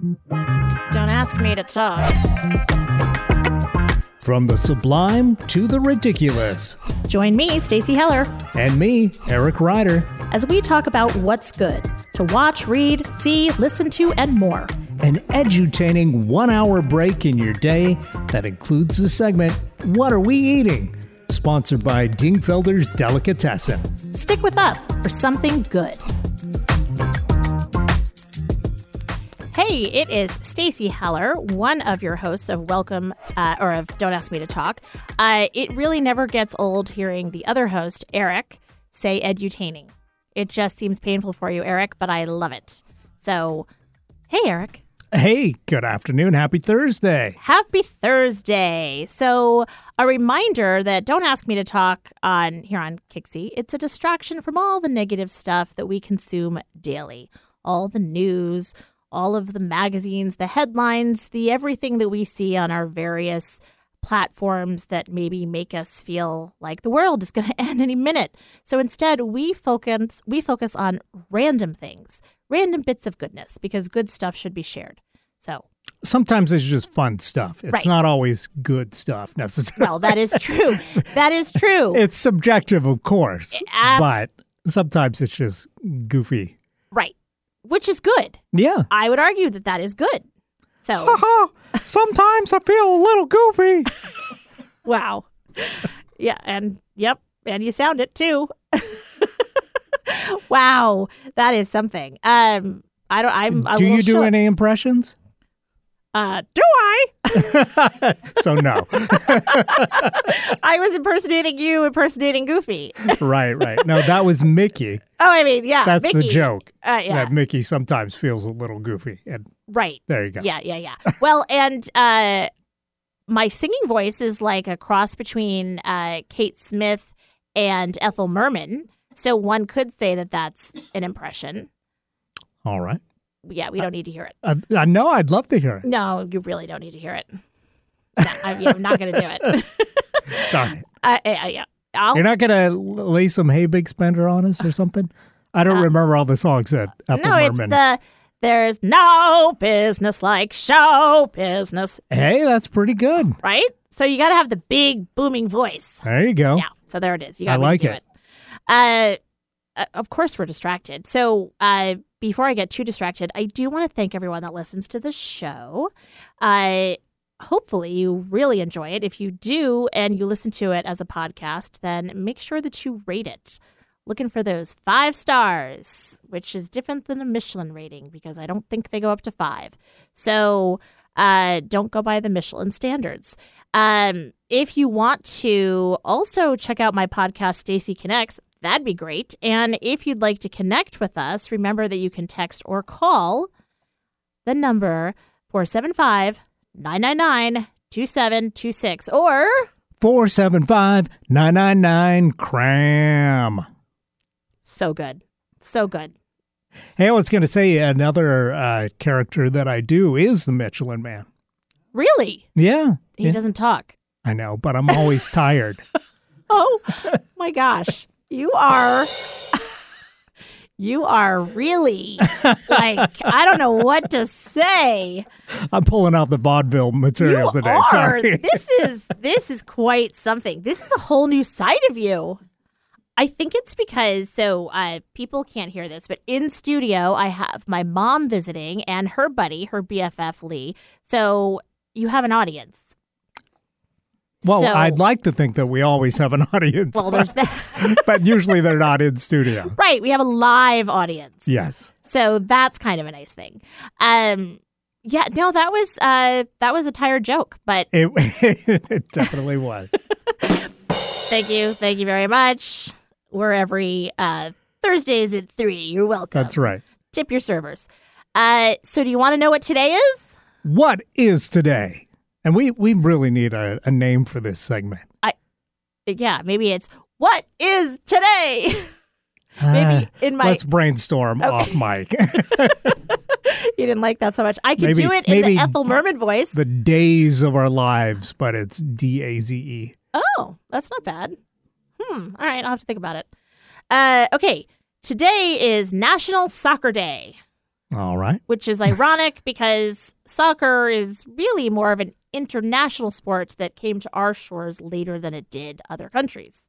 Don't ask me to talk. From the sublime to the ridiculous. Join me, Stacy Heller, And me, Eric Ryder. as we talk about what's good to watch, read, see, listen to, and more. An edutaining one hour break in your day that includes the segment, What Are We Eating? Sponsored by Dingfelder's Delicatessen. Stick with us for something good. Hey, it is Stacy Heller, one of your hosts of Welcome uh, or of Don't Ask Me to Talk. Uh, it really never gets old hearing the other host, Eric, say edutaining. It just seems painful for you, Eric, but I love it. So, hey, Eric. Hey, good afternoon. Happy Thursday. Happy Thursday. So, a reminder that don't ask me to talk on here on KIXI. It's a distraction from all the negative stuff that we consume daily. All the news, all of the magazines, the headlines, the everything that we see on our various platforms that maybe make us feel like the world is going to end any minute. So instead, we focus we focus on random things, random bits of goodness because good stuff should be shared. So, Sometimes it's just fun stuff. It's Right. not always good stuff necessarily. well, that is true. that is true. it's subjective, of course, Abs- but sometimes it's just goofy. Which is good. Yeah. I would argue that that is good. So, sometimes I feel a little goofy. wow. Yeah, and yep, and you sound it too. wow, that is something. Um I don't I'm I'm do you do shook. any impressions? Uh do I? So no. I was impersonating you impersonating Goofy. right, right. No, that was Mickey. Oh, I mean, yeah. That's the joke. Uh, yeah. That Mickey sometimes feels a little goofy. And Right. there you go. Yeah, yeah, yeah. Well, and uh, my singing voice is like a cross between uh, Kate Smith and Ethel Merman. So one could say that that's an impression. All right. Yeah, we don't need to hear it. I, I know. I'd love to hear it. No, you really don't need to hear it. No, I'm, yeah, I'm not going to do it. Darn it. uh, yeah, yeah. I'll, You're not going to lay some Hey Big Spender on us or something? I don't remember all the songs that Uh, no, it's the there's no business like show business, hey, that's pretty good. right? So you got to have the big booming voice. There you go. Yeah. So there it is. You I got like to do it. it. Uh, uh, of course, we're distracted. So uh, before I get too distracted, I do want to thank everyone that listens to the show. Uh, hopefully, you really enjoy it. If you do and you listen to it as a podcast, then make sure that you rate it. Looking for those five stars, which is different than a Michelin rating because I don't think they go up to five. So uh, don't go by the Michelin standards. Um, if you want to also check out my podcast, Stacy Connects, that'd be great. And if you'd like to connect with us, remember that you can text or call the number 475 999 2726 or 475 999 Cram. so good. So good. Hey, I was going to say another uh, character that I do is the Michelin Man. Really? Yeah. He yeah. doesn't talk. I know, but I'm always tired. Oh my gosh. You are you are really like I don't know what to say. I'm pulling out the vaudeville material You today. are. Sorry. this is this is quite something. This is a whole new side of you. I think it's because so uh, people can't hear this, but in studio I have my mom visiting and her buddy, her BFF Lee. So you have an audience. Well, So- I'd like to think that we always have an audience, Well, there's that. but usually they're not in studio. right, we have a live audience. Yes. So that's kind of a nice thing. Um, yeah, no, that was uh, that was a tired joke, but It, it definitely was. thank you, thank you very much. We're every uh, Thursdays at three. You're welcome. That's right. Tip your servers. Uh, so do you want to know what today is? What is today? And we, we really need a, a name for this segment. I Yeah, maybe it's what is today. maybe Ah, in my Let's brainstorm off mic. you didn't like that so much. I could Maybe- do it in the Ethel Merman voice. the days of our lives, but it's D A Z E. Oh, that's not bad. Hmm. All right, I'll have to think about it. Uh, okay, today is National Soccer Day. All right. which is ironic because soccer is really more of an international sport that came to our shores later than it did other countries.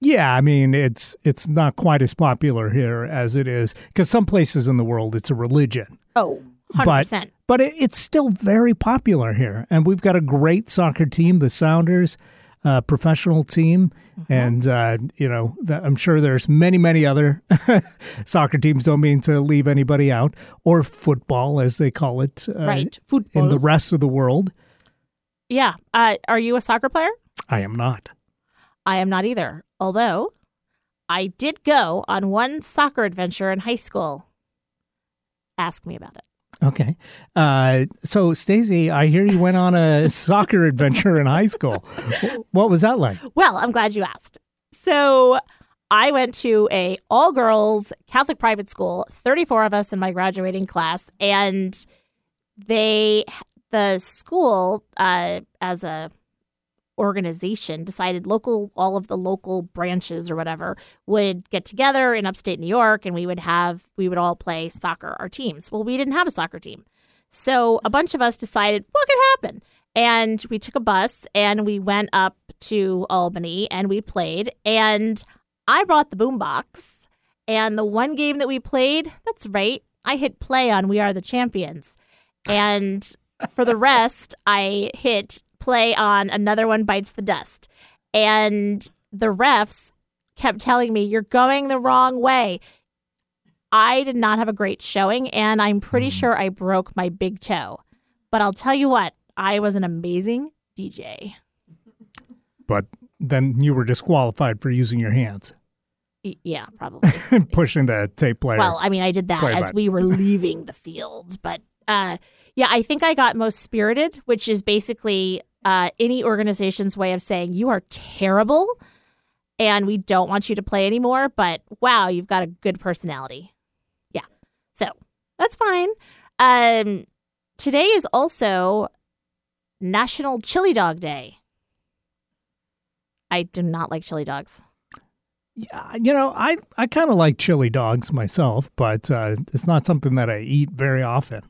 Yeah, I mean it's it's not quite as popular here as it is because some places in the world it's a religion, Oh, 100%. but but it, it's still very popular here, and we've got a great soccer team, the Sounders, uh, professional team, and uh, you know th- I'm sure there's many many other soccer teams. Don't mean to leave anybody out, or football as they call it, uh, right. Football. in the rest of the world. yeah. Uh, are you a soccer player? I am not. I am not either. Although I did go on one soccer adventure in high school. Ask me about it. Okay. Uh, so, Stacy, I hear you went on a soccer adventure in high school. What was that like? Well, I'm glad you asked. So I went to a all girls Catholic private school, 34 of us in my graduating class, and they the school uh, as a organization decided local all of the local branches or whatever would get together in upstate New York and we would have we would all play soccer our teams. Well, we didn't have a soccer team. So a bunch of us decided what could happen. And we took a bus and we went up to Albany and we played and I brought the boombox and the one game that we played, that's right, I hit play on We Are the Champions. And for the rest, I hit play on Another One Bites the Dust. And the refs kept telling me, You're going the wrong way. I did not have a great showing, and I'm pretty sure I broke my big toe. But I'll tell you what, I was an amazing DJ. But then you were disqualified for using your hands, Yeah, probably. pushing the tape player. Well, I mean, I did that as back. we were leaving the field, but uh, yeah, I think I got most spirited, which is basically uh, any organization's way of saying you are terrible and we don't want you to play anymore. But wow, you've got a good personality. Yeah, so that's fine. Um, today is also National Chili Dog Day. I do not like chili dogs. Yeah, you know, I, I kind of like chili dogs myself, but uh, it's not something that I eat very often.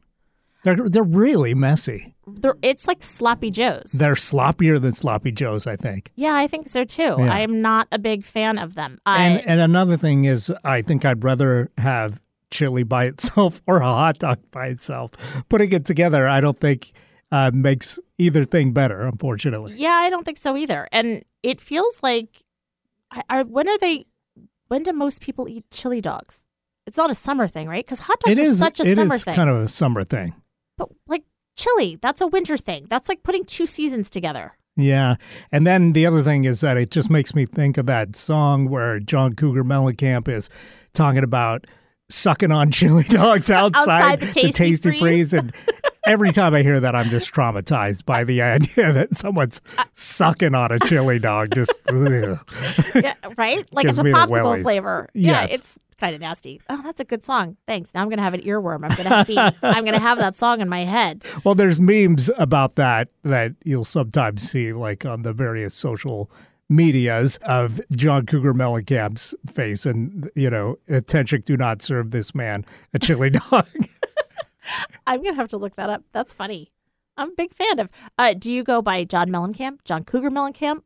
They're, they're really messy. They're, it's like sloppy joes. They're sloppier than sloppy joes, I think. Yeah, I think so too. Yeah. I'm not a big fan of them. Uh, And and another thing is, I think I'd rather have chili by itself or a hot dog by itself. Putting it together, I don't think uh, makes either thing better. Unfortunately, yeah, I don't think so either. And it feels like, I- are, when are they? When do most people eat chili dogs? It's not a summer thing, right? Because hot dogs it is. such a it summer is thing. It is kind of a summer thing. But like chili, that's a winter thing. That's like putting two seasons together. Yeah, and then the other thing is that it just makes me think of that song where John Cougar Mellencamp is talking about sucking on chili dogs outside, Outside the Tasty tasty Freeze. freeze, and every time I hear that, I'm just traumatized by the idea that someone's uh, sucking on a chili dog. Just yeah, right? Like it's a the popsicle flavor. Yeah, Yes. it's kind of nasty. Oh, that's a good song. Thanks. Now I'm gonna have an earworm. I'm gonna be, I'm gonna have that song in my head. well, there's memes about that that you'll sometimes see, like on the various social medias of John Cougar Mellencamp's face, and you know, attention, do not serve this man a chili dog. I'm gonna have to look that up. That's funny. I'm a big fan of. Uh, do you go by John Mellencamp? John Cougar Mellencamp?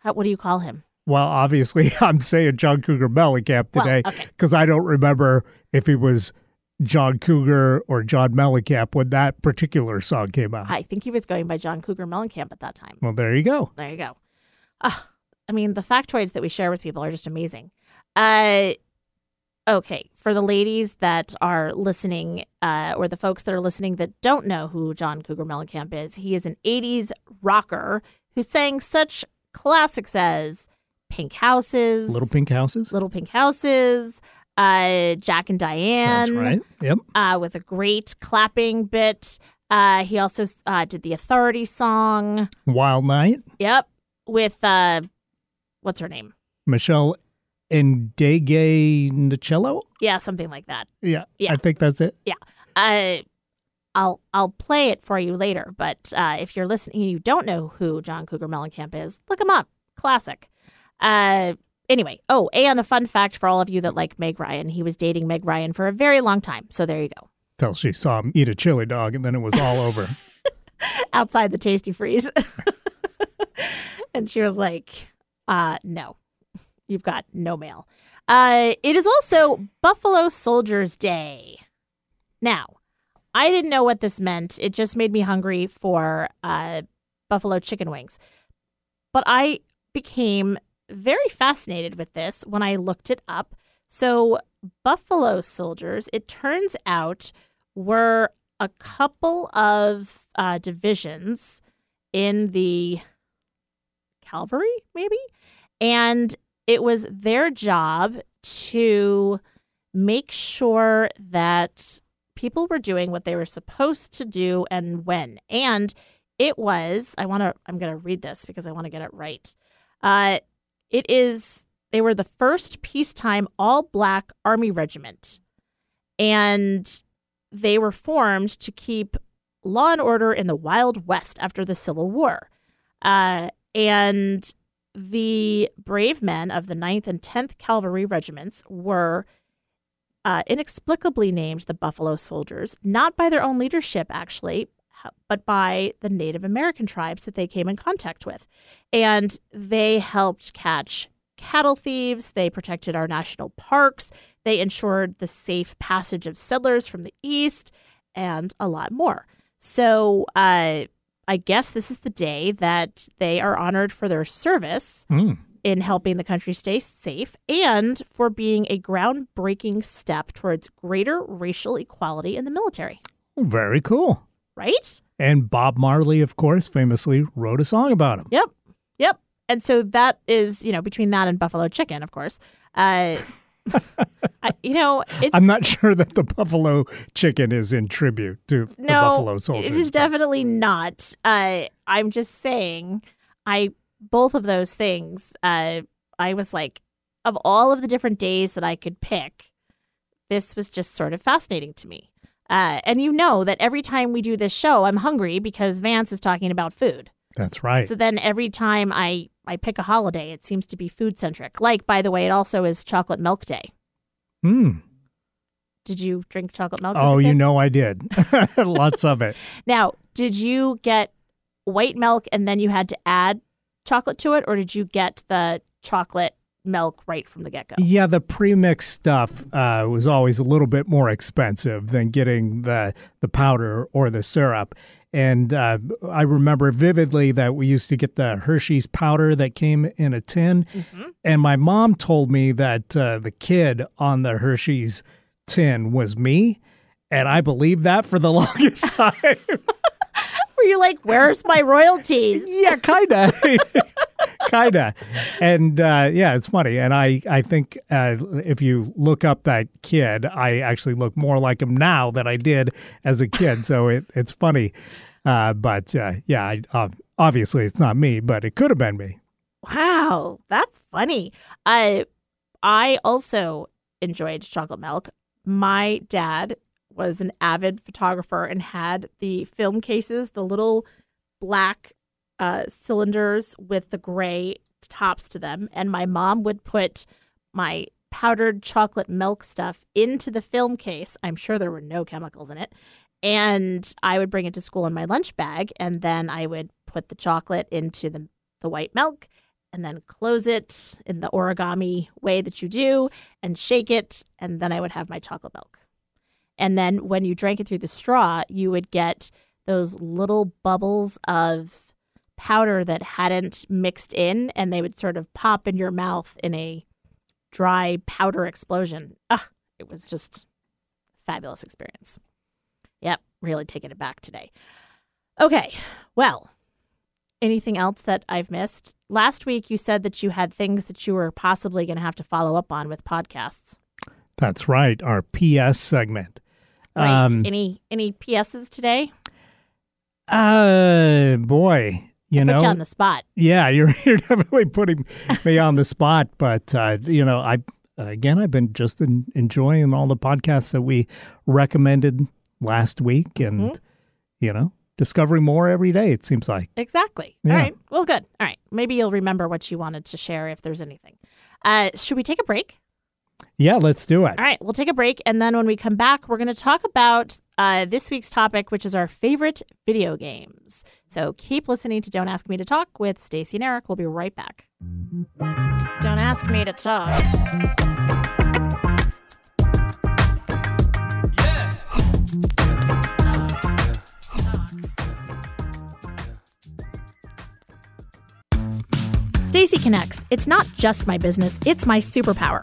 How, what do you call him? Well, obviously, I'm saying John Cougar Mellencamp Well, today okay. because I don't remember if he was John Cougar or John Mellencamp when that particular song came out. I think he was going by John Cougar Mellencamp at that time. well, there you go. There you go. Uh, I mean, the factoids that we share with people are just amazing. Uh, okay, for the ladies that are listening, uh, or the folks that are listening that don't know who John Cougar Mellencamp is, he is an 80s rocker who sang such classics as Pink Houses, Little Pink Houses. Little Pink Houses, uh, Jack and Diane. That's right. Yep. Uh, with a great clapping bit. Uh, he also uh, did the Authority song. Wild Night. Yep, with uh, what's her name? Michelle and Ndegeocello. Yeah, something like that. Yeah, Yeah. I think that's it. Uh, I'll I'll play it for you later. But uh, if you're listening and you don't know who John Cougar Mellencamp is, look him up. Classic. Uh, anyway, oh, and a fun fact for all of you that like Meg Ryan, he was dating Meg Ryan for a very long time. So there you go. Till she saw him eat a chili dog, and then it was all over. Outside the Tastee Freez. and she was like, uh, no, you've got no mail. Uh, it is also Buffalo Soldiers Day. Now, I didn't know what this meant. It just made me hungry for uh, buffalo chicken wings. But I became very fascinated with this when I looked it up. So, Buffalo Soldiers, it turns out, were a couple of uh, divisions in the cavalry, maybe. And it was their job to make sure that people were doing what they were supposed to do and when. And it was, I want to, I'm going to read this because I want to get it right. Uh, it is, they were the first peacetime all black army regiment. And they were formed to keep law and order in the Wild West after the Civil War. Uh, and the brave men of the 9th and 10th Cavalry Regiments were uh, inexplicably named the Buffalo Soldiers, not by their own leadership, actually, but by the Native American tribes that they came in contact with. And they helped catch cattle thieves, they protected our national parks, they ensured the safe passage of settlers from the east, and a lot more. So, uh, I guess this is the day that they are honored for their service Mm. in helping the country stay safe and for being a groundbreaking step towards greater racial equality in the military. Very cool. Right? And Bob Marley, of course, famously wrote a song about him. Yep. Yep. And so that is, you know, between that and buffalo chicken, of course. Uh, I, you know, it's I'm not sure that the buffalo chicken is in tribute to the no, buffalo soldiers. it is definitely not. Uh, I'm just saying, I both of those things. Uh, I was like, of all of the different days that I could pick, this was just sort of fascinating to me. Uh, and you know that every time we do this show, I'm hungry because Vance is talking about food. That's right. So then every time I I pick a holiday, it seems to be food centric. Like by the way, it also is Chocolate Milk Day. Mm. Did you drink chocolate milk? Oh, you know I did. Lots of it. Now, did you get white milk and then you had to add chocolate to it, or did you get the chocolate milk right from the get go? Yeah, the pre-mixed stuff uh, was always a little bit more expensive than getting the the powder or the syrup. And uh, I remember vividly that we used to get the Hershey's powder that came in a tin. And my mom told me that uh, the kid on the Hershey's tin was me. And I believed that for the longest time. Were you like, "Where's my royalties?" yeah, kind of. kind of. And uh, yeah, it's funny. And I, I think uh, if you look up that kid, I actually look more like him now than I did as a kid. So it, it's funny. Uh, but uh, yeah, I, uh, obviously it's not me, but it could have been me. Wow, that's funny. I I also enjoyed chocolate milk. My dad was an avid photographer and had the film cases, the little black uh, cylinders with the gray tops to them, and my mom would put my powdered chocolate milk stuff into the film case. I'm sure there were no chemicals in it. And I would bring it to school in my lunch bag, and then I would put the chocolate into the, the white milk and then close it in the origami way that you do and shake it. And then I would have my chocolate milk. And then when you drank it through the straw, you would get those little bubbles of powder that hadn't mixed in and they would sort of pop in your mouth in a dry powder explosion. Ah, it was just fabulous experience. Yep, really taking it back today. Okay, well, anything else that I've missed? Last week you said that you had things that you were possibly going to have to follow up on with podcasts. That's right. Our PS segment. Right. Um, any any PSs today? uh, boy, you I know, put you on the spot. Yeah, you're you're definitely putting me on the spot, but uh, you know, I again, I've been just en- enjoying all the podcasts that we recommended last week, and Mhm. you know, discovering more every day. It seems like. Exactly. Yeah. All right. Well, good. All right. Maybe you'll remember what you wanted to share if there's anything. Uh, should we take a break? Yeah, let's do it. All right, we'll take a break. And then when we come back, we're going to talk about uh, this week's topic, which is our favorite video games. So keep listening to Don't Ask Me to Talk with Stacy and Eric. We'll be right back. Don't ask me to talk. Stacy Connects. It's not just my business, it's my superpower.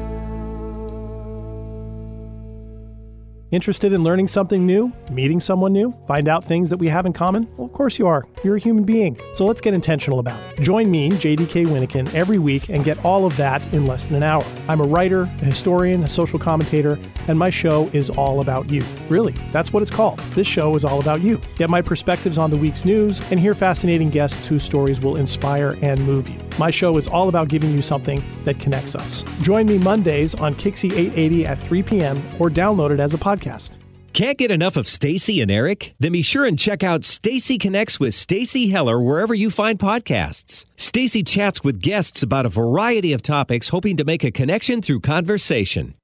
Interested in learning something new? Meeting someone new? Find out things that we have in common? Well, of course you are. You're a human being. So let's get intentional about it. Join me, JDK Winnikin, every week and get all of that in less than an hour. I'm a writer, a historian, a social commentator, and my show is all about you. Really, that's what it's called. This show is all about you. Get my perspectives on the week's news and hear fascinating guests whose stories will inspire and move you. My show is all about giving you something that connects us. Join me Mondays on KIXI 880 at 3 p.m. or download it as a podcast. Can't get enough of Stacy and Eric? Then be sure and check out Stacy Connects with Stacy Heller wherever you find podcasts. Stacy chats with guests about a variety of topics, hoping to make a connection through conversation.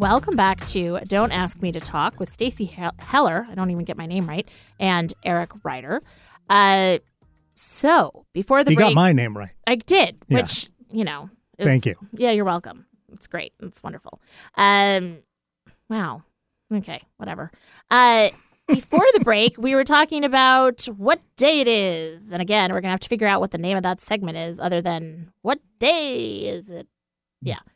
Welcome back to Don't Ask Me to Talk with Stacy Heller. I don't even get my name right, and Eric Ryder. Uh, so before the break you break, got my name right. I did, Yeah. which you know. is- Thank you. Yeah, you're welcome. It's great. It's wonderful. Um, wow. Okay, whatever. Uh, before the break, we were talking about what day it is, and again, we're gonna have to figure out what the name of that segment is, other than what day is it?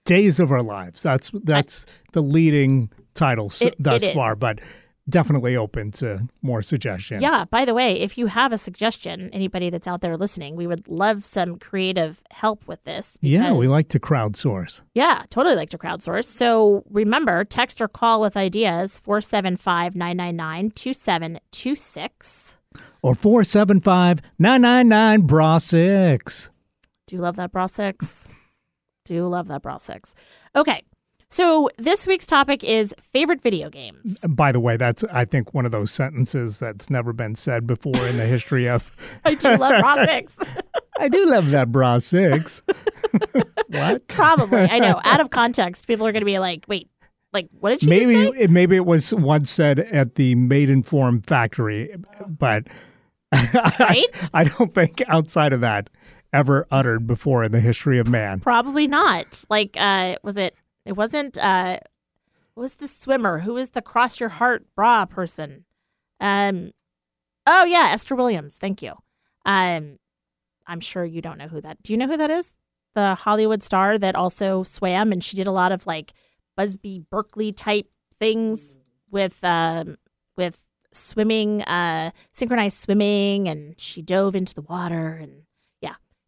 Days of Our Lives. That's that's the leading title It- thus it far, but definitely open to more suggestions. Yeah. By the way, if you have a suggestion, anybody that's out there listening, we would love some creative help with this. Yeah, we like to crowdsource. Yeah, totally like to crowdsource. So remember, text or call with ideas 475 999 2726. Or 475 999 Bra 6. Do you love that bra six. Do love that bra six. Okay. So this week's topic is favorite video games. Uh, by the way, that's, I think, one of those sentences that's never been said before in the history of. I do love bra six. I do love that Bra 6. what? Probably. I know. Out of context, people are going to be like, wait, like, what did she just Maybe it, maybe it was once said at the Maidenform factory, but Right? I don't think outside of that ever uttered before in the history of man. Probably not. Like, uh, was it? It wasn't. Uh, was the swimmer? Who was the cross your heart bra person? Um, oh yeah, Esther Williams. Thank you. Um, I'm sure you don't know who that. Do you know who that is? The Hollywood star that also swam, and she did a lot of like Busby Berkeley type things with um with swimming, uh, synchronized swimming, and she dove into the water and.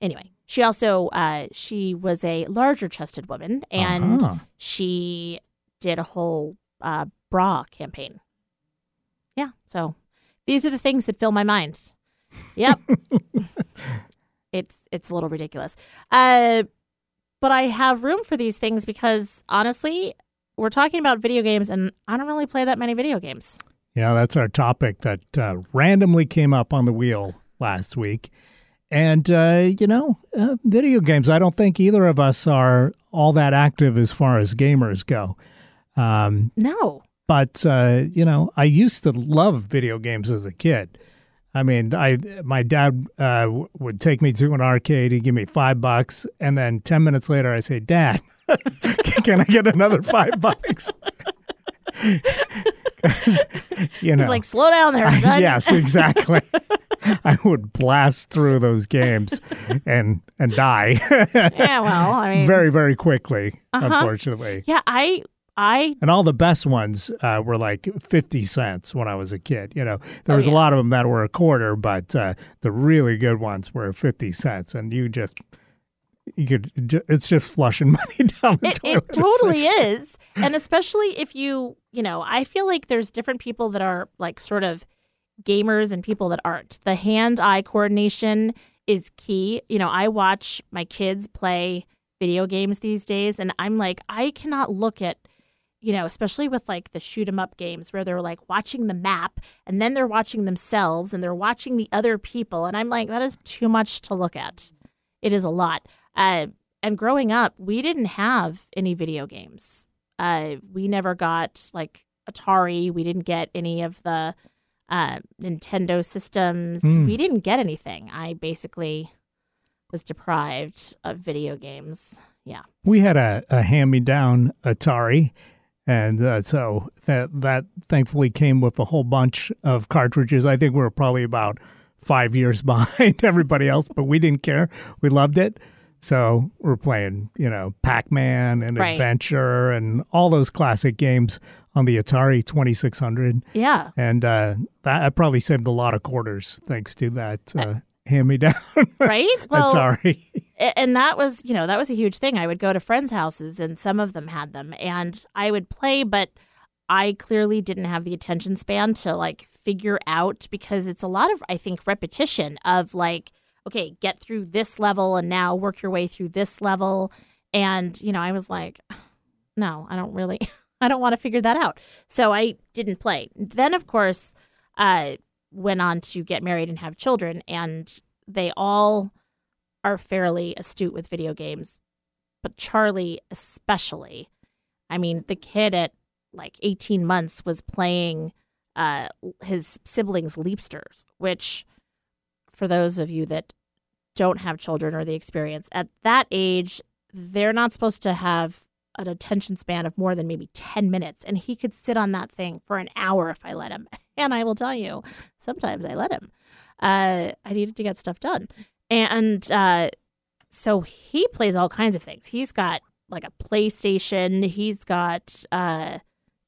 Anyway, she also uh, she was a larger chested woman, and Uh-huh. she did a whole uh, bra campaign. Yeah, so these are the things that fill my mind. Yep, it's it's a little ridiculous, uh, but I have room for these things because honestly, we're talking about video games, and I don't really play that many video games. Yeah, that's our topic that uh, randomly came up on the wheel last week. And, uh, you know, uh, video games, I don't think either of us are all that active as far as gamers go. Um, No, but, uh, you know, I used to love video games as a kid. I mean, I my dad uh, w- would take me to an arcade. He'd give me five bucks, and then ten minutes later, I say, "Dad, can I get another five bucks?" you know, it's like slow down there, son. yes, exactly. I would blast through those games and and die yeah. Well, I mean, very very quickly, Uh-huh. unfortunately. yeah. I I And all the best ones uh, were like fifty cents when I was a kid. You know, there Oh, was yeah. a lot of them that were a quarter, but uh, the really good ones were fifty cents, and you just you could. It's just flushing money down the It, toilet. it totally is. And especially if you, you know, I feel like there's different people that are like sort of gamers and people that aren't. The hand eye coordination is key. You know, I watch my kids play video games these days and I'm like, I cannot look at, you know, especially with like the shoot 'em up games where they're like watching the map and then they're watching themselves and they're watching the other people. And I'm like, that is too much to look at. It is a lot. Uh, and growing up, we didn't have any video games. Uh, we never got like Atari. We didn't get any of the uh, Nintendo systems. Mm. We didn't get anything. I basically was deprived of video games. Yeah. we had a, a hand me down Atari, and uh, so that that thankfully came with a whole bunch of cartridges. I think we were probably about five years behind everybody else, but we didn't care. We loved it. So we're playing, you know, Pac Man and Right. Adventure and all those classic games on the Atari 2600. Yeah. And uh, that I probably saved a lot of quarters thanks to that uh, hand me down Right? Well, Atari. And that was you know that was a huge thing i would go to friends houses and some of them had them and i would play but i clearly didn't have the attention span to like figure out because it's a lot of i think repetition of like okay get through this level and now work your way through this level. And you know i was like no i don't really i don't want to figure that out. So i didn't play. Then of course uh went on to get married and have children and they all are fairly astute with video games, but Charlie especially. I mean, the kid at like 18 months was playing uh, his siblings' Leapsters, which, for those of you that don't have children or the experience, at that age, they're not supposed to have an attention span of more than maybe 10 minutes. And he could sit on that thing for an hour if I let him. And I will tell you, sometimes I let him. Uh, I needed to get stuff done. And uh, so he plays all kinds of things. He's got like a PlayStation, he's got uh,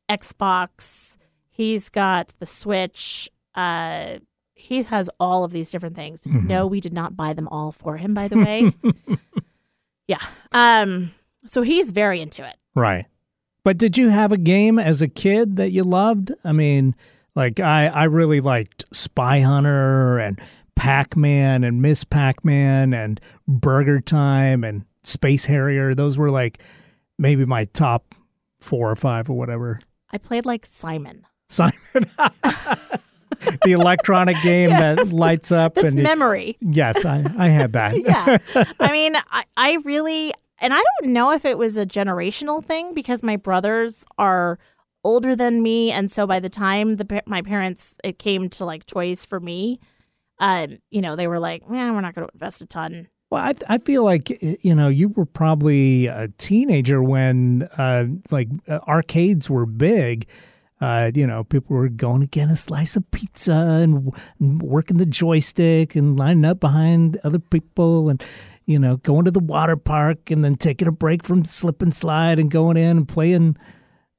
Xbox, he's got the Switch. Uh, he has all of these different things. No, we did not buy them all for him, by the way. yeah. Um. So he's very into it. Right. But did you have a game as a kid that you loved? I mean, like I, I really liked Spy Hunter and Pac Man and Miss Pac Man and Burger Time and Space Harrier. Those were like maybe my top four or five or whatever. I played like Simon. Simon, the electronic game that lights up That's and memory. yes, I, I had that. yeah. I mean, I, I really, and I don't know if it was a generational thing because my brothers are older than me, and so by the time the my parents it came to like toys for me, um, you know, they were like, "Man, we're not going to invest a ton." Well, I, I feel like you know you were probably a teenager when uh, like uh, arcades were big. Uh, you know, people were going to get a slice of pizza and, and working the joystick and lining up behind other people and you know going to the water park and then taking a break from slip and slide and going in and playing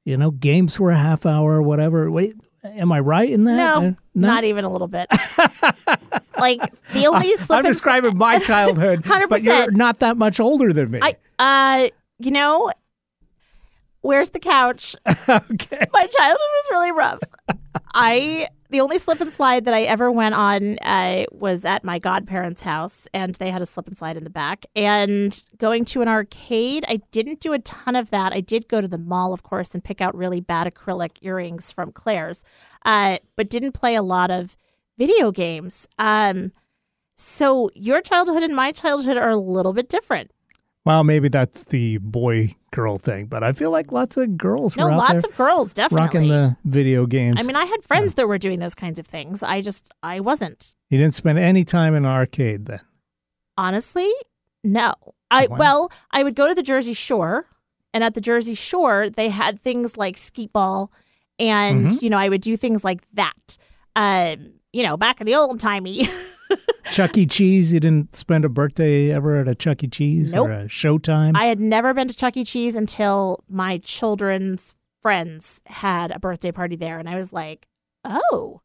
you know games for a half hour or whatever. Wait, am I right in that? No, Uh, not even a little bit. like the only slip I'm describing my childhood, 100%. but you're not that much older than me. I, uh, you know, where's the couch? okay. My childhood was really rough. I the only slip and slide that I ever went on uh, was at my godparents' house, and they had a slip and slide in the back. And going to an arcade, I didn't do a ton of that. I did go to the mall, of course, and pick out really bad acrylic earrings from Claire's, uh, but didn't play a lot of video games. Um, so your childhood and my childhood are a little bit different. Well, maybe that's the boy girl thing, but I feel like lots of girls No, were out lots of girls definitely. rocking the video games. I mean, I had friends that were doing those kinds of things. I just I wasn't. you didn't spend any time in an arcade then. Honestly, no. I Wow. well, I would go to the Jersey Shore, and at the Jersey Shore, they had things like Skee-Ball, and Mm-hmm. you know, I would do things like that. Um, you know, back in the old timey. Chuck E. Cheese, you didn't spend a birthday ever at a Chuck E. Cheese or a Showtime? I had never been to Chuck E. Cheese until my children's friends had a birthday party there, and I was like, oh.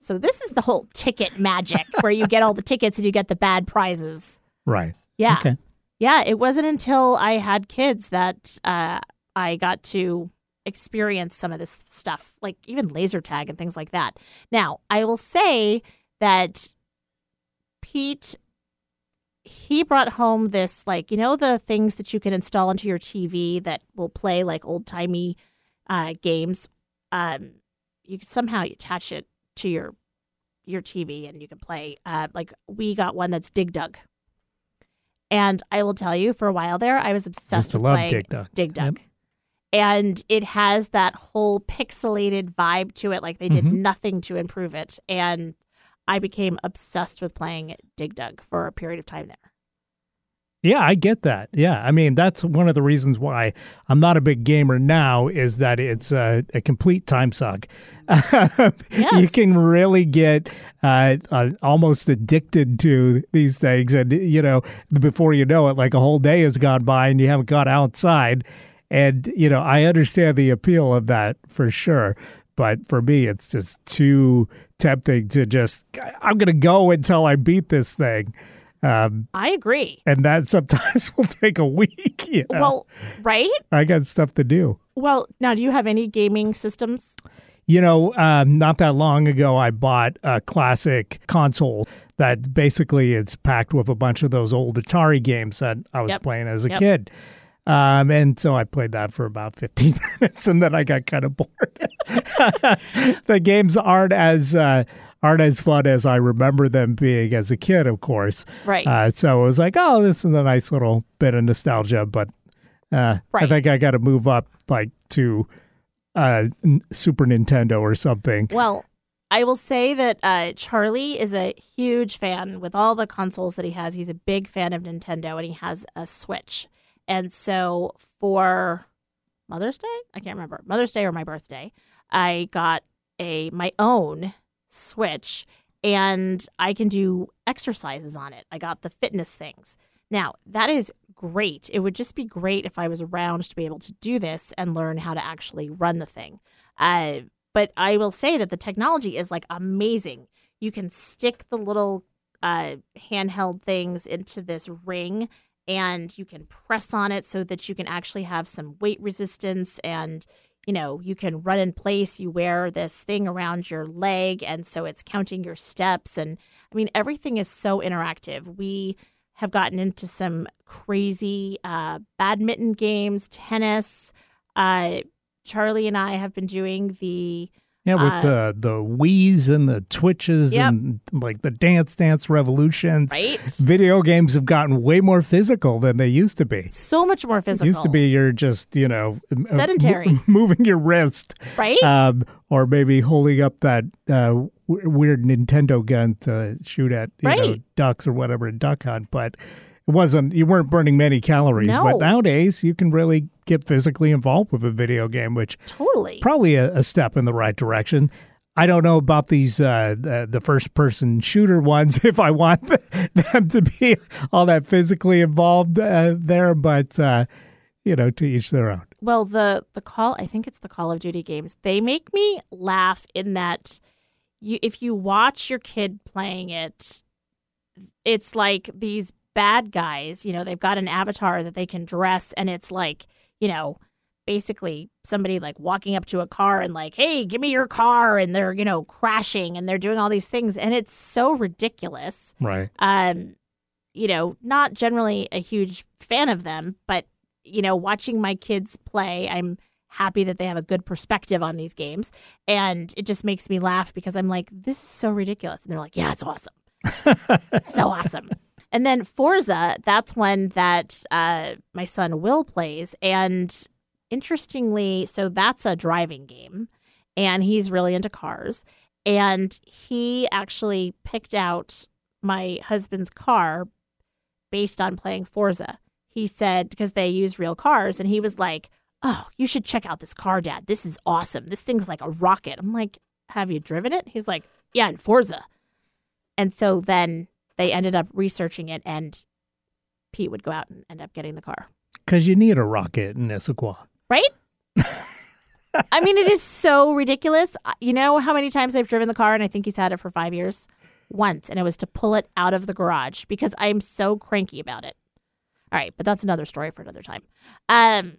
So this is the whole ticket magic where you get all the tickets and you get the bad prizes. right. Yeah. Okay. yeah, it wasn't until I had kids that uh, I got to experience some of this stuff, like even laser tag and things like that. Now, I will say that Pete he brought home this like you know the things that you can install into your TV that will play like old timey uh, games. Um, you can somehow attach it to your your TV and you can play. Uh, like we got one that's Dig Dug, and I will tell you, for a while there, I was obsessed with love Dig Dug. Dig Dug. And it has that whole pixelated vibe to it. Like they did Mhm. nothing to improve it. And I became obsessed with playing Dig Dug for a period of time there. Yeah, I get that. Yeah, I mean that's one of the reasons why I'm not a big gamer now is that it's a, a complete time suck. You can really get uh, uh, almost addicted to these things, and you know before you know it, like a whole day has gone by and you haven't got outside. And you know, I understand the appeal of that for sure, but for me, it's just too tempting to just I'm going to go until I beat this thing. Um, I agree. and that sometimes will take a week. You know? Well, right? I got stuff to do. Well, now, do you have any gaming systems? You know, um, not that long ago, I bought a classic console that basically is packed with a bunch of those old Atari games that I was Yep. playing as a Yep. kid. Um, and so I played that for about 15 minutes and then I got kind of bored. the games aren't as uh, aren't as fun as I remember them being as a kid, of course. Right. Uh, so it was like, oh, this is a nice little bit of nostalgia, but uh, I think I got to move up like to uh, N- Super Nintendo or something. Well, I will say that uh, Charlie is a huge fan with all the consoles that he has. He's a big fan of Nintendo and he has a Switch. And so for Mother's Day, I can't remember, Mother's Day or my birthday, I got a my own Switch and I can do exercises on it. I got the fitness things. Now, that is great. It would just be great if I was around to be able to do this and learn how to actually run the thing. Uh, but I will say that the technology is like amazing. You can stick the little uh, handheld things into this ring and you can press on it so that you can actually have some weight resistance and you know you can run in place you wear this thing around your leg and so it's counting your steps. And i mean everything is so interactive. We have gotten into some crazy uh, badminton games tennis. Uh, charlie and i have been doing the Yeah, with Uh, the the Wiis and the twitches Yep. and like the Dance Dance Revolutions. right Video games have gotten way more physical than they used to be. so much more physical. It used to be you're just, you know, uh, Sedentary. m- moving your wrist right um, or maybe holding up that uh, w- weird Nintendo gun to shoot at you know, ducks or whatever in duck hunt. But it wasn't you weren't burning many calories. No. But nowadays you can really get physically involved with a video game, which totally probably a, a step in the right direction. I don't know about these uh, the, the first person shooter ones if I want them to be all that physically involved uh, there, but uh, you know, to each their own. Well, the the call I think it's the Call of Duty games. They make me laugh in that you if you watch your kid playing it, it's like these bad guys, you know, they've got an avatar that they can dress and it's like, you know, basically somebody like walking up to a car and like, "Hey, give me your car." and they're, you know, crashing and they're doing all these things and it's so ridiculous Right. um, you know, not generally a huge fan of them, but you know, watching my kids play, I'm happy that they have a good perspective on these games, and it just makes me laugh because I'm like, this is so ridiculous, and they're like, yeah, it's awesome, so awesome. And then Forza, that's one that uh, my son Will plays, and interestingly, so that's a driving game, and he's really into cars, and he actually picked out my husband's car based on playing Forza. He said because they use real cars, and he was like, "Oh, you should check out this car, Dad. This is awesome. This thing's like a rocket." I'm like, "Have you driven it?" He's like, "Yeah, in Forza." And so then they ended up researching it, and Pete would go out and end up getting the car. Because you need a rocket in Issaquah. Right? I mean, it is so ridiculous. You know how many times I've driven the car, and I think he's had it for five years? Once, and it was to pull it out of the garage because I'm so cranky about it. All right, but that's another story for another time. Um,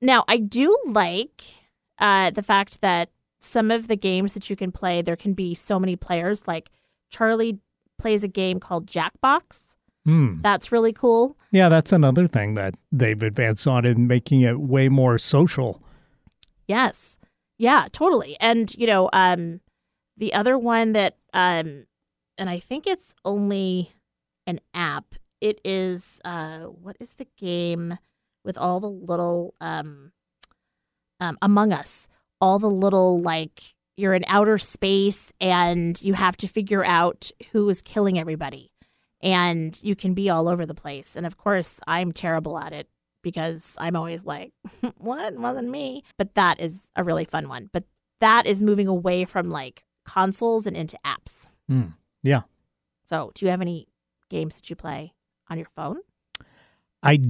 now I do like uh, the fact that some of the games that you can play, there can be so many players. Like Charlie plays a game called Jackbox. Hmm. That's really cool. Yeah, that's another thing that they've advanced on in making it way more social. Yes. Yeah, totally. And, you know, um, the other one that, um, and I think it's only an app. It is, uh, what is the game with all the little, um, um, Among Us, all the little, like, you're in outer space and you have to figure out who is killing everybody. And you can be all over the place. And of course, I'm terrible at it because I'm always like, what? Wasn't me. But that is a really fun one. But that is moving away from like consoles and into apps. Hmm. Yeah. So, do you have any games that you play on your phone? I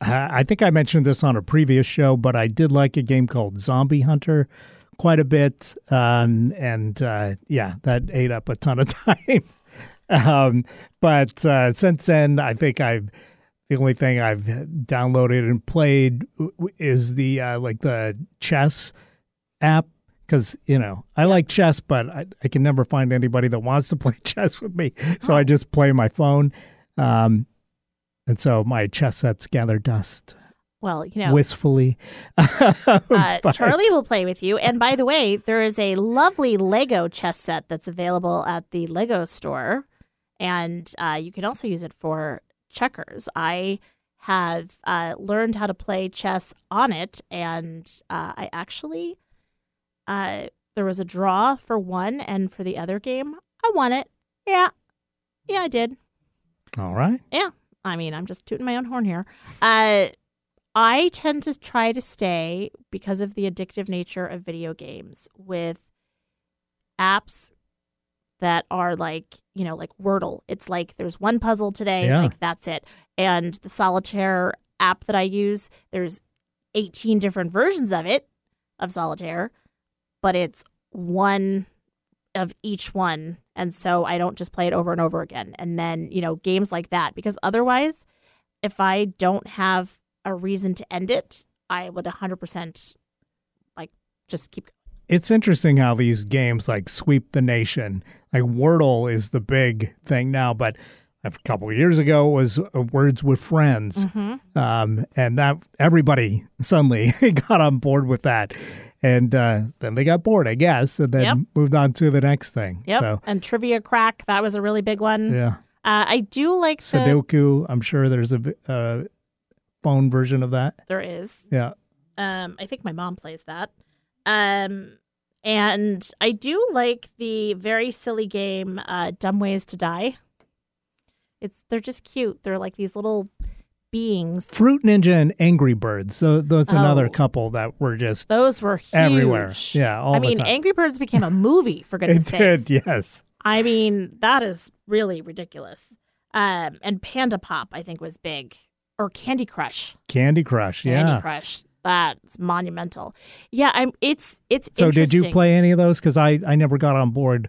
I think I mentioned this on a previous show, but I did like a game called Zombie Hunter quite a bit, um, and uh, yeah, that ate up a ton of time. um, but uh, since then, I think I've the only thing I've downloaded and played is the uh, like the chess app because you know I like chess, but I, I, can never find anybody that wants to play chess with me, so I just play my phone. Um, and so my chess sets gather dust. Well, you know, wistfully. uh, Charlie will play with you. And by the way, there is a lovely Lego chess set that's available at the Lego store, and uh, you can also use it for checkers. I have uh, learned how to play chess on it, and uh, I actually uh, there was a draw for one, and for the other game, I won it. Yeah, yeah, I did. All right. Yeah, I mean, I'm just tooting my own horn here. Uh, I tend to try to stay because of the addictive nature of video games with apps that are like, you know, like Wordle. It's like there's one puzzle today, Yeah. like that's it. And the solitaire app that I use, there's 18 different versions of it of solitaire, but it's one of each one. And so I don't just play it over and over again. And then, you know, games like that because otherwise if I don't have a reason to end it, I would 100% like just keep It's interesting how these games like sweep the nation. Like Wordle is the big thing now, but a couple of years ago it was uh, Words with Friends, Mm-hmm. um, and that everybody suddenly got on board with that, and uh, then they got bored, I guess, and then Yep. moved on to the next thing. Yep. So and Trivia Crack, that was a really big one. yeah, Uh, I do like the Sudoku. I'm sure there's a uh, phone version of that. there is. Yeah. Um, I think my mom plays that. Um, and I do like the very silly game, uh, Dumb Ways to Die. It's they're just cute. They're like these little beings. Fruit Ninja and Angry Birds. So that's another Oh. couple that were just Those were huge. everywhere. Yeah, all I mean, time. Angry Birds became a movie for goodness sake. it sakes. did, yes. I mean, that is really ridiculous. Um, and Panda Pop, I think, was big, or Candy Crush. Candy Crush, yeah. Candy. Crush, that's monumental. Yeah, I'm. It's it's. So did you play any of those? Because I, I never got on board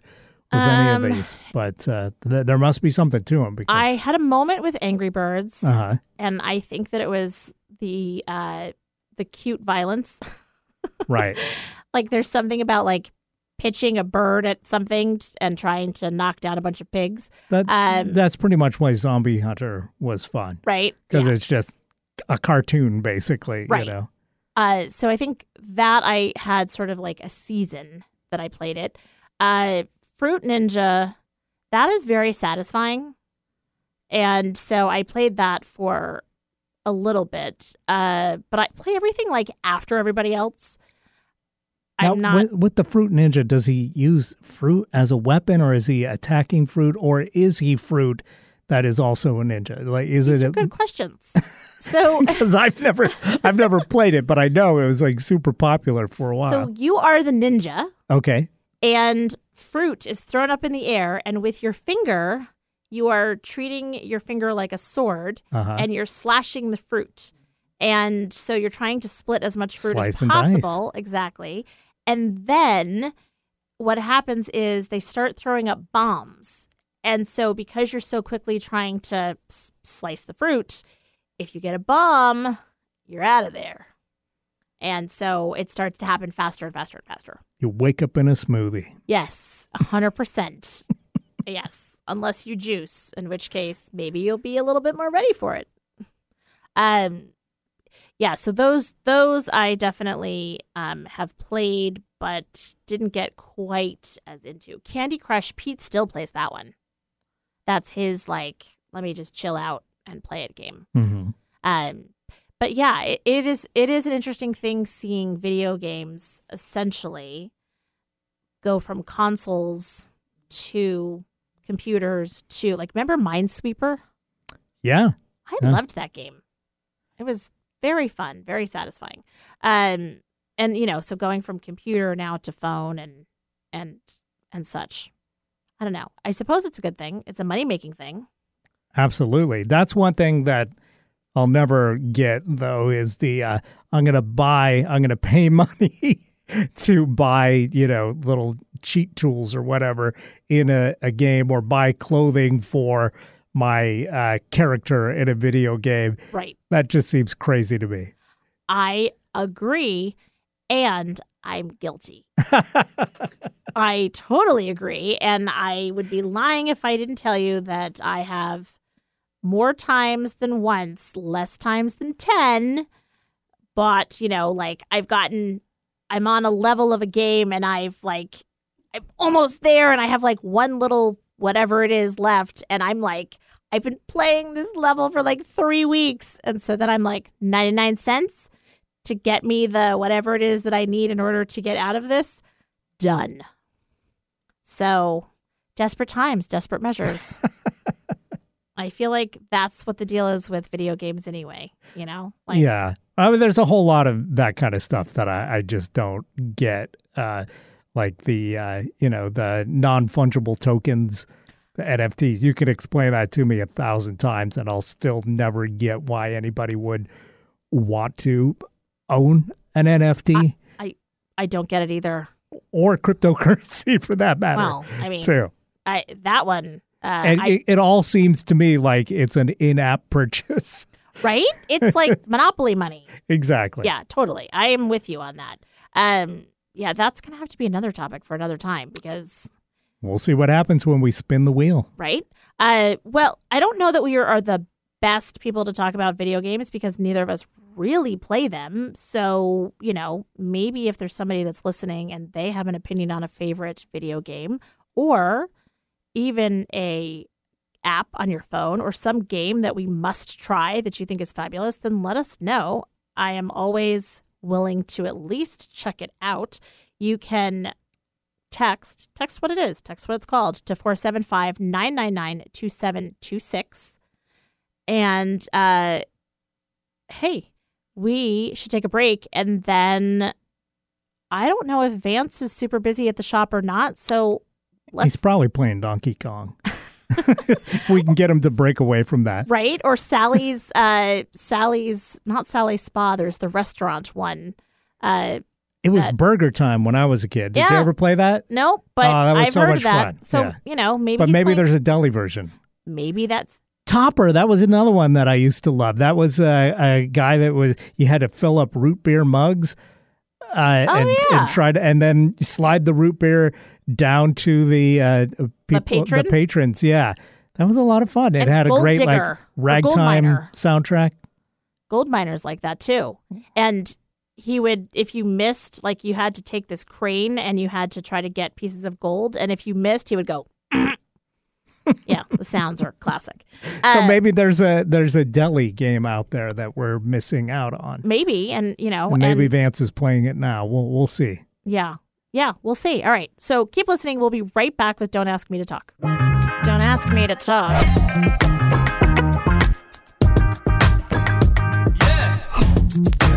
with any Um, of these, but uh, th- there must be something to them. Because I had a moment with Angry Birds, uh-huh. and I think that it was the uh, the cute violence. right, like, there's something about like pitching a bird at something and trying to knock down a bunch of pigs, that Um, that's pretty much why Zombie Hunter was fun right? because Yeah. it's just a cartoon, basically. Right. You know, Uh, so I think that I had sort of like a season that I played it. Uh, Fruit Ninja, that is very satisfying, and so I played that for a little bit. Uh, but I play everything like after everybody else. Now I'm not. with, with the Fruit Ninja. Does he use fruit as a weapon, or is he attacking fruit, or is he fruit that is also a ninja? Like, is these it? are good questions. So, Because I've never, I've never played it, but I know it was like super popular for a while. so you are the ninja, okay, and fruit is thrown up in the air, and with your finger, you are treating your finger like a sword, uh-huh. and you're slashing the fruit. And so you're trying to split as much fruit Slice as possible. Exactly. And then what happens is they start throwing up bombs. And so because you're so quickly trying to s- slice the fruit, if you get a bomb, you're out of there. And so it starts to happen faster and faster and faster. You wake up in a smoothie. Yes, 100%. yes, unless you juice, in which case maybe you'll be a little bit more ready for it. Um yeah, so those those I definitely um have played but didn't get quite as into. Candy Crush Pete still plays that one. That's his like let me just chill out and play it game. Mm-hmm. Um, but yeah, it, it is it is an interesting thing seeing video games essentially go from consoles to computers to like remember Minesweeper? Yeah. I Yeah. loved that game. It was very fun, very satisfying. Um, and you know, so going from computer now to phone and and and such. I don't know. I suppose it's a good thing. It's a money making thing. Absolutely. That's one thing that I'll never get though is the uh, I'm going to buy I'm going to pay money to buy, you know, little cheat tools or whatever in a, a game or buy clothing for my uh, character in a video game. Right. That just seems crazy to me. I agree, and I'm guilty. I totally agree. And I would be lying if I didn't tell you that I have more times than once, less times than 10. But, you know, like I've gotten, I'm on a level of a game and I've like, I'm almost there and I have like one little whatever it is left. And I'm like, I've been playing this level for like three weeks. And so then I'm like, 99 cents to get me the whatever it is that I need in order to get out of this. Done. So, desperate times, desperate measures. I feel like that's what the deal is with video games anyway, you know? Like yeah. I mean, there's a whole lot of that kind of stuff that I, I just don't get. Uh, like the, uh, you know, the non fungible tokens, the NFTs. You can explain that to me a thousand times, and I'll still never get why anybody would want to own an NFT I I don't get it either. or cryptocurrency for that matter, Well, I mean, too. I that one uh, And I, it, it all seems to me like it's an in app purchase. right? It's like monopoly money. exactly. Yeah, totally. I am with you on that. Um yeah, that's going to have to be another topic for another time because We'll see what happens when we spin the wheel. right? Uh, well, I don't know that we are, the best people to talk about video games because neither of us really play them. So, you know, maybe if there's somebody that's listening and they have an opinion on a favorite video game or even a app on your phone or some game that we must try that you think is fabulous, then let us know. I am always willing to at least check it out. You can text text what it is text what it's called to 475-999-2726 and uh hey we should take a break and then i don't know if vance is super busy at the shop or not so let's He's probably playing Donkey Kong. if we can get him to break away from that. right or sally's uh sally's not sally's spa there's the restaurant one uh It was that- burger time when I was a kid. Did you ever play that? no but Oh, that was i've so heard much that fun. so Yeah. you know maybe But maybe playing- there's a deli version. maybe that's Tapper, that was another one that I used to love. That was a, a guy that was you had to fill up root beer mugs, uh, and, yeah. and try to, and then slide the root beer down to the uh, people, patron? patrons. Yeah, that was a lot of fun. It And had a great like Digger Gold ragtime soundtrack. gold miners like that too. And he would, if you missed, like you had to take this crane and you had to try to get pieces of gold. And if you missed, he would go, yeah, the sounds are classic. So Uh, maybe there's a there's a deli game out there that we're missing out on. maybe, and you know, And maybe and- Vance is playing it now. We'll we'll see. yeah, yeah, we'll see. All right. So keep listening. We'll be right back with Don't Ask Me to Talk. Don't Ask Me to Talk. Stacy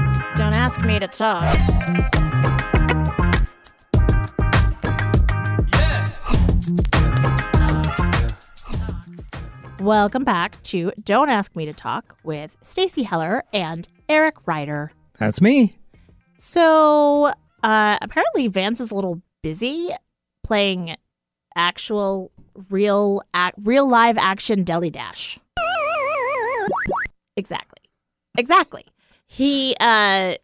Don't ask me to talk. Welcome back to Don't Ask Me to Talk with Stacy Heller and Eric Ryder. That's me. So, uh, apparently Vance is a little busy playing actual real ac- real live action deli dash. Exactly. Exactly. He uh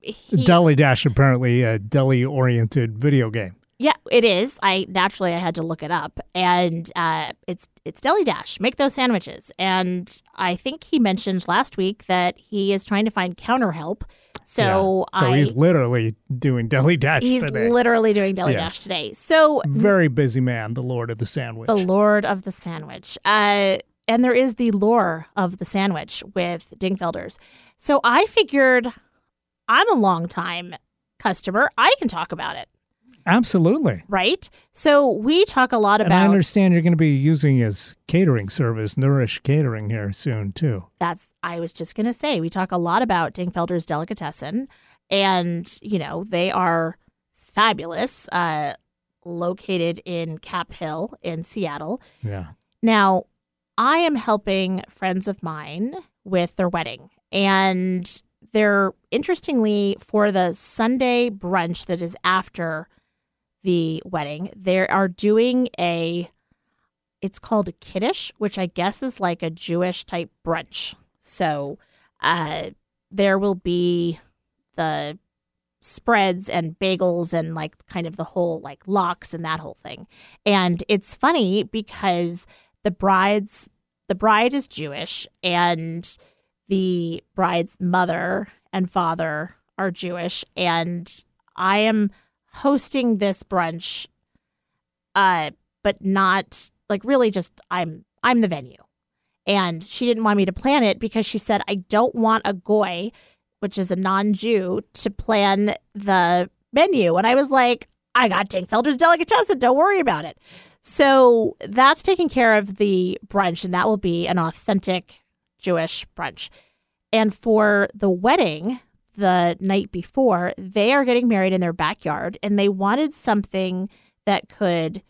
he, Deli Dash apparently a deli oriented video game. Yeah, it is. I naturally I had to look it up, and uh, it's it's Deli Dash. Make those sandwiches, and I think he mentioned last week that he is trying to find counter help. So Yeah. so I he's literally doing Deli Dash he's today. literally doing Deli Yes. Dash today. So Very busy man, the Lord of the Sandwich. the Lord of the Sandwich. Uh, and there is the lore of the sandwich with Dingfelders. So I figured I'm a long time customer. I can talk about it, Absolutely. right? So we talk a lot about. And I understand you're going to be using his catering service, Nourish Catering, here soon too. that's I was just gonna say we talk a lot about Dingfelder's delicatessen, and you know they are fabulous. Uh, located in Cap Hill in Seattle. Yeah. Now, I am helping friends of mine with their wedding, and they're interestingly for the Sunday brunch that is after the wedding, they are doing a it's called a kiddush, which I guess is like a Jewish type brunch. So, uh, there will be the spreads and bagels and like kind of the whole like lox and that whole thing. And it's funny because the bride's the bride is Jewish and the bride's mother and father are Jewish and I am hosting this brunch uh but not like really just I'm I'm the venue. And she didn't want me to plan it because she said I don't want a goy, which is a non-Jew, to plan the menu. And I was like, I got Dingfelder's delicatessen. Don't worry about it. So that's taking care of the brunch, and that will be an authentic Jewish brunch. And for the wedding, the night before, they are getting married in their backyard, and they wanted something that could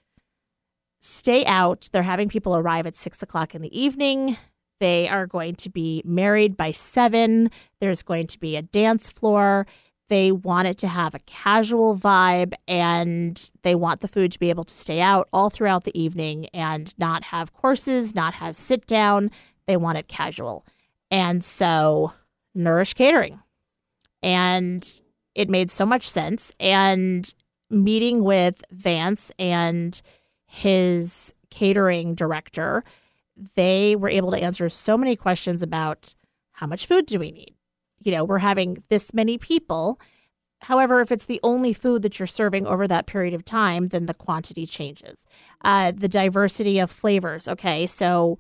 stay out. They're having people arrive at six o'clock in the evening. They are going to be married by seven. There's going to be a dance floor. They want it to have a casual vibe and they want the food to be able to stay out all throughout the evening and not have courses, not have sit down. They want it casual. And so, Nourish Catering. And it made so much sense. And meeting with Vance and his catering director, they were able to answer so many questions about how much food do we need? You know, we're having this many people. However, if it's the only food that you're serving over that period of time, then the quantity changes. Uh, the diversity of flavors. Okay, so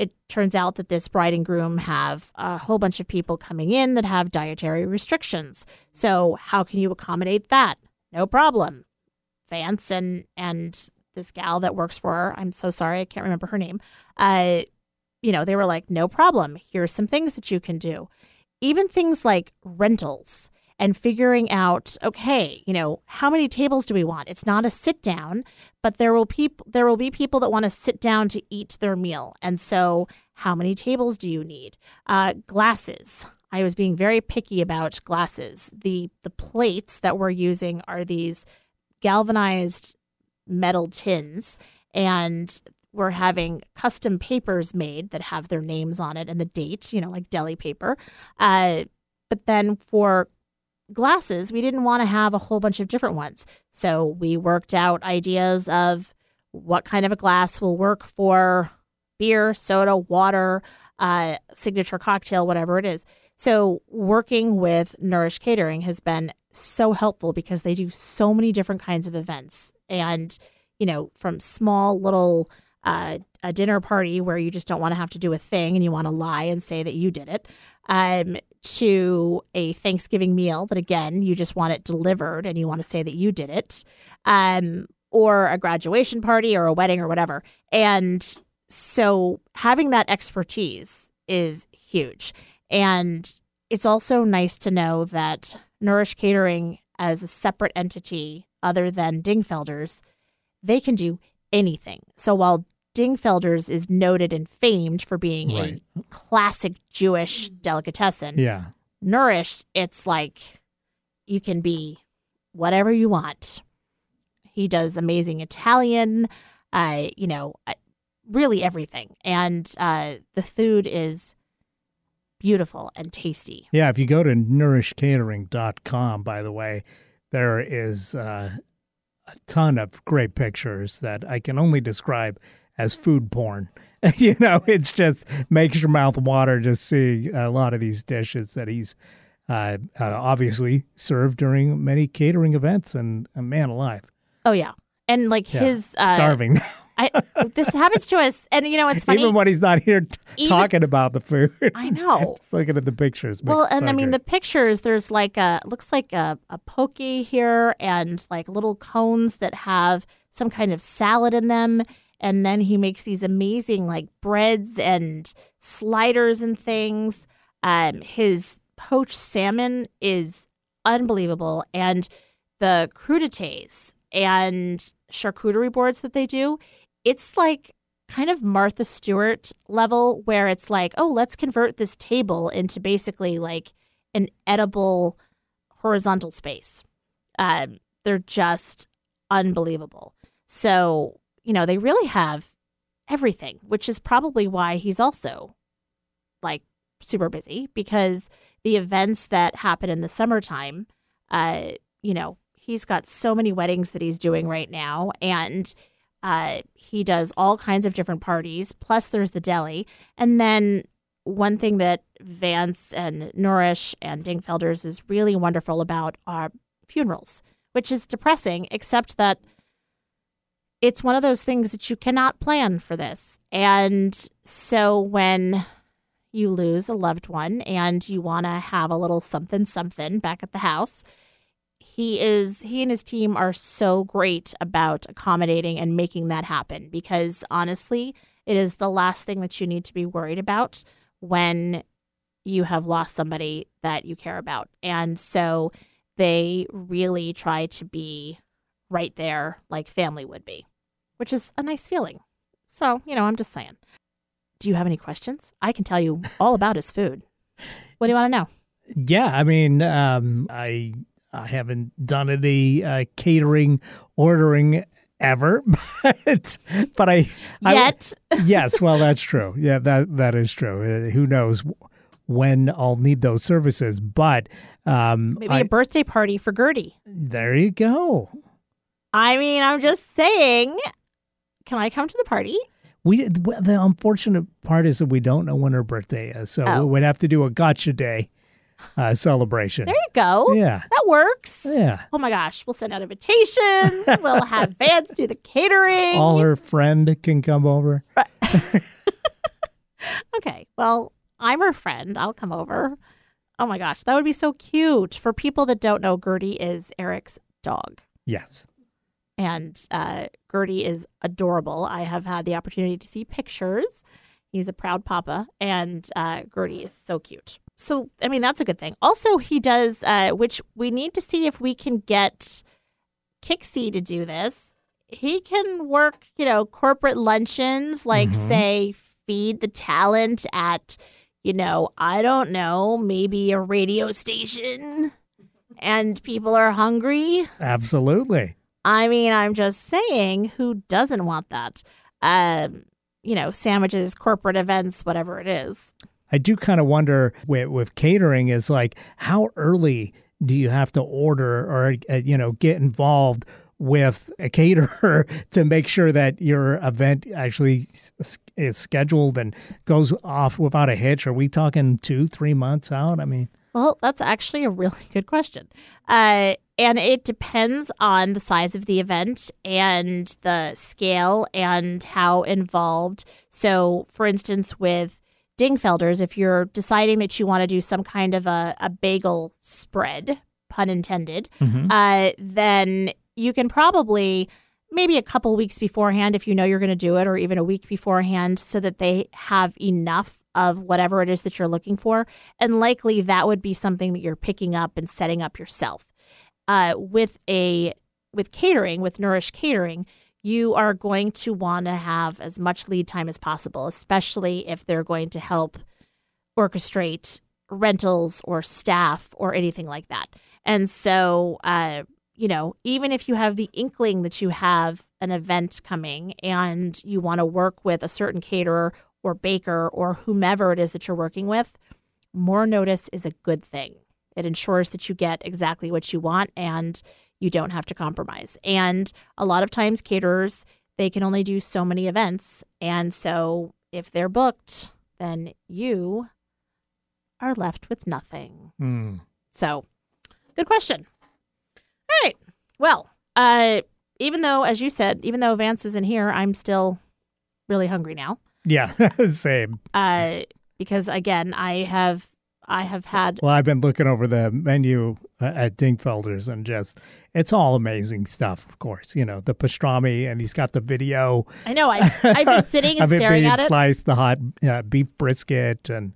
it turns out that this bride and groom have a whole bunch of people coming in that have dietary restrictions. So how can you accommodate that? No problem. Vance and and this gal that works for her, I'm so sorry, I can't remember her name. Uh, you know, they were like, no problem. Here's some things that you can do. Even things like rentals and figuring out, okay, you know, how many tables do we want? It's not a sit down, but there will peop- there will be people that want to sit down to eat their meal. And so, how many tables do you need? Uh, glasses. I was being very picky about glasses. The the plates that we're using are these galvanized metal tins and we're having custom papers made that have their names on it and the date, you know, like deli paper. Uh, but then for glasses, we didn't want to have a whole bunch of different ones. So we worked out ideas of what kind of a glass will work for beer, soda, water, uh, signature cocktail, whatever it is. So working with Nourish Catering has been so helpful because they do so many different kinds of events and, you know, from small little uh, a dinner party where you just don't want to have to do a thing and you want to lie and say that you did it, um, to a Thanksgiving meal that, again, you just want it delivered and you want to say that you did it, um, or a graduation party or a wedding or whatever. And so having that expertise is huge. And it's also nice to know that Nourish Catering, as a separate entity other than Dingfelder's, they can do anything. So while Dingfelder's is noted and famed for being Right. a classic Jewish delicatessen, Yeah. Nourish, it's like you can be whatever you want. He does amazing Italian, uh, you know, uh, really everything. And uh, the food is beautiful and tasty. Yeah, if you go to nourishcatering.com, by the way, there is uh, a ton of great pictures that I can only describe as food porn. you know, it's just makes your mouth water just seeing a lot of these dishes that he's uh, uh, obviously served during many catering events. And uh, man alive, Oh, yeah. And like yeah, his. Uh, starving. I, this happens to us. And, you know, it's funny. Even when he's not here t- Even- talking about the food. I know. just looking at the pictures. Well, and so I mean good. the pictures. There's like a looks like a, a poke here, and like little cones that have some kind of salad in them. And then he makes these amazing like breads and sliders and things. Um, his poached salmon is unbelievable, and the crudités and charcuterie boards that they do, it's like kind of Martha Stewart level where it's like, oh, let's convert this table into basically like an edible horizontal space. Um, they're just unbelievable. So, you know, they really have everything, which is probably why he's also like super busy because the events that happen in the summertime, uh, you know, he's got so many weddings that he's doing right now. And uh, he does all kinds of different parties. Plus, there's the deli. And then one thing that Vance and Nourish and Dingfelders is really wonderful about are funerals, which is depressing, except that it's one of those things that you cannot plan for this. And so when you lose a loved one and you want to have a little something something back at the house, he is he and his team are so great about accommodating and making that happen because honestly, it is the last thing that you need to be worried about when you have lost somebody that you care about. And so they really try to be right there like family would be, which is a nice feeling. So, you know, I'm just saying. Do you have any questions? I can tell you all about his food. What do you want to know? Yeah, I mean, um, I I haven't done any uh, catering ordering ever, but but I, I Yet. yes, well, that's true. Yeah, that that is true. Uh, who knows when I'll need those services? But um, Maybe I- a birthday party for Gertie. there you go. I mean, I'm just saying. Can I come to the party? We the unfortunate part is that we don't know when her birthday is, so Oh. we'd have to do a gotcha day uh, celebration. There you go. Yeah, That works. yeah. Oh my gosh, we'll send out invitations. we'll have Vance do the catering. All her friend can come over. Okay, well, I'm her friend. I'll come over. Oh my gosh, that would be so cute. For people that don't know, Gertie is Eric's dog. Yes. And uh, Gertie is adorable. I have had the opportunity to see pictures. He's a proud papa, and uh, Gertie is so cute. So, I mean, that's a good thing. Also, he does, uh, which we need to see if we can get KIXI to do this. He can work, you know, corporate luncheons, like, say, feed the talent at, you know, I don't know, maybe a radio station, and people are hungry. Absolutely. I mean, I'm just saying, who doesn't want that? Um, you know, sandwiches, corporate events, whatever it is. I do kind of wonder with, with catering is like how early do you have to order or uh, you know get involved with a caterer to make sure that your event actually is scheduled and goes off without a hitch? Are we talking two, three months out? I mean, Well, that's actually a really good question. Uh, and it depends on the size of the event and the scale and how involved. So, for instance, with Dingfelders, if you're deciding that you want to do some kind of a, a bagel spread, pun intended, Mhm. uh, then you can probably maybe a couple weeks beforehand if you know you're going to do it, or even a week beforehand, so that they have enough of whatever it is that you're looking for. And likely that would be something that you're picking up and setting up yourself. Uh, with a with catering, with Nourish Catering, you are going to want to have as much lead time as possible, especially if they're going to help orchestrate rentals or staff or anything like that. And so, uh, you know, even if you have the inkling that you have an event coming and you want to work with a certain caterer or baker or whomever it is that you're working with, more notice is a good thing. It ensures that you get exactly what you want and you don't have to compromise. And a lot of times, caterers, they can only do so many events. And so if they're booked, then you are left with nothing. Mm. So, good question. All right. Well, uh, even though, as you said, even though Vance isn't here, I'm still really hungry now. Yeah, same. Uh, because again, I have I have had Well, I've been looking over the menu uh, at Dingfelders and just, it's all amazing stuff, of course. You know, the pastrami, and he's got the video. I know I I've been sitting and of it staring being at it. sliced, the hot uh, beef brisket, and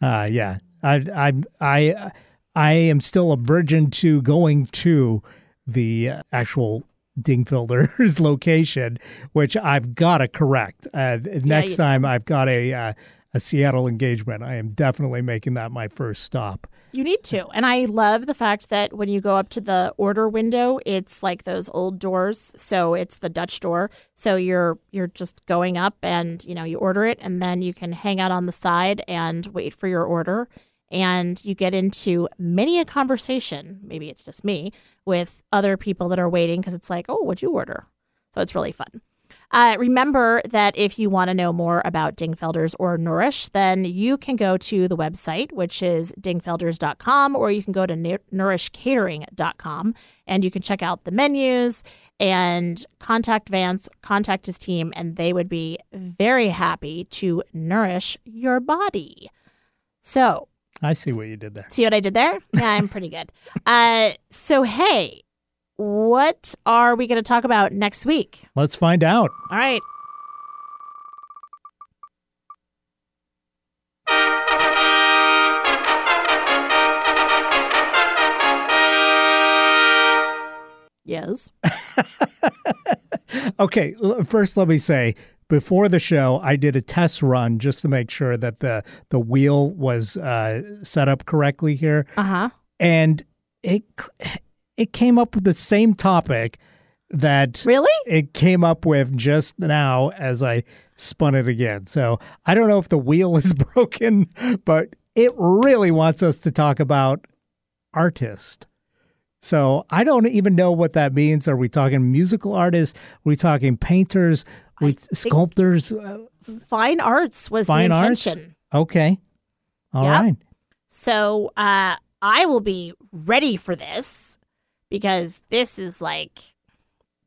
uh, yeah, I, I, I, I am still a virgin to going to the uh, actual Dingfelders location, which I've got to correct. Uh, next you- time I've got a uh, a Seattle engagement, I am definitely making that my first stop. You need to. And I love the fact that when you go up to the order window, it's like those old doors. So it's the Dutch door. So you're you're just going up and, you know, you order it and then you can hang out on the side and wait for your order. And you get into many a conversation, maybe it's just me, with other people that are waiting because it's like, oh, what'd you order? So it's really fun. Uh, remember that if you want to know more about Dingfelders or Nourish, then you can go to the website, which is dingfelders.com, or you can go to nourishcatering.com and you can check out the menus and contact Vance, contact his team, and they would be very happy to nourish your body. So, I see what you did there. see what I did there? Yeah, I'm pretty good. Uh, so, hey, what are we going to talk about next week? Let's find out. All right. Yes. Okay, first let me say before the show, I did a test run just to make sure that the the wheel was uh, set up correctly here, Uh huh. and it it came up with the same topic that Really? it came up with just now as I spun it again. So I don't know if the wheel is broken, but it really wants us to talk about artist. So I don't even know what that means. Are we talking musical artists? Are we talking painters? We sculptors? Uh, Fine arts was Fine the arts? Okay. all Yep. right. So uh, I will be ready for this because this is like,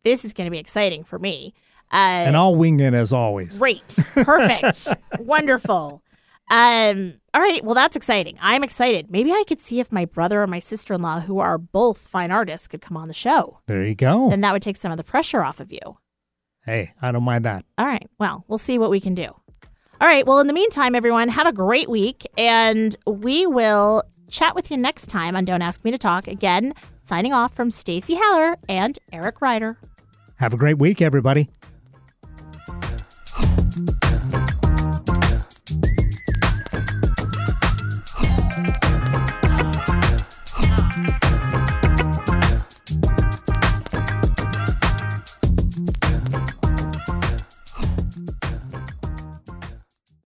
this is going to be exciting for me. Uh, And I'll wing it as always. Great. Perfect. Wonderful. Um, all right. Well, that's exciting. I'm excited. Maybe I could see if my brother or my sister in law, who are both fine artists, could come on the show. There you go. Then that would take some of the pressure off of you. Hey, I don't mind that. All right. Well, we'll see what we can do. All right. Well, in the meantime, everyone, have a great week. And we will chat with you next time on Don't Ask Me to Talk. Again, signing off from Stacy Heller and Eric Ryder. Have a great week, everybody.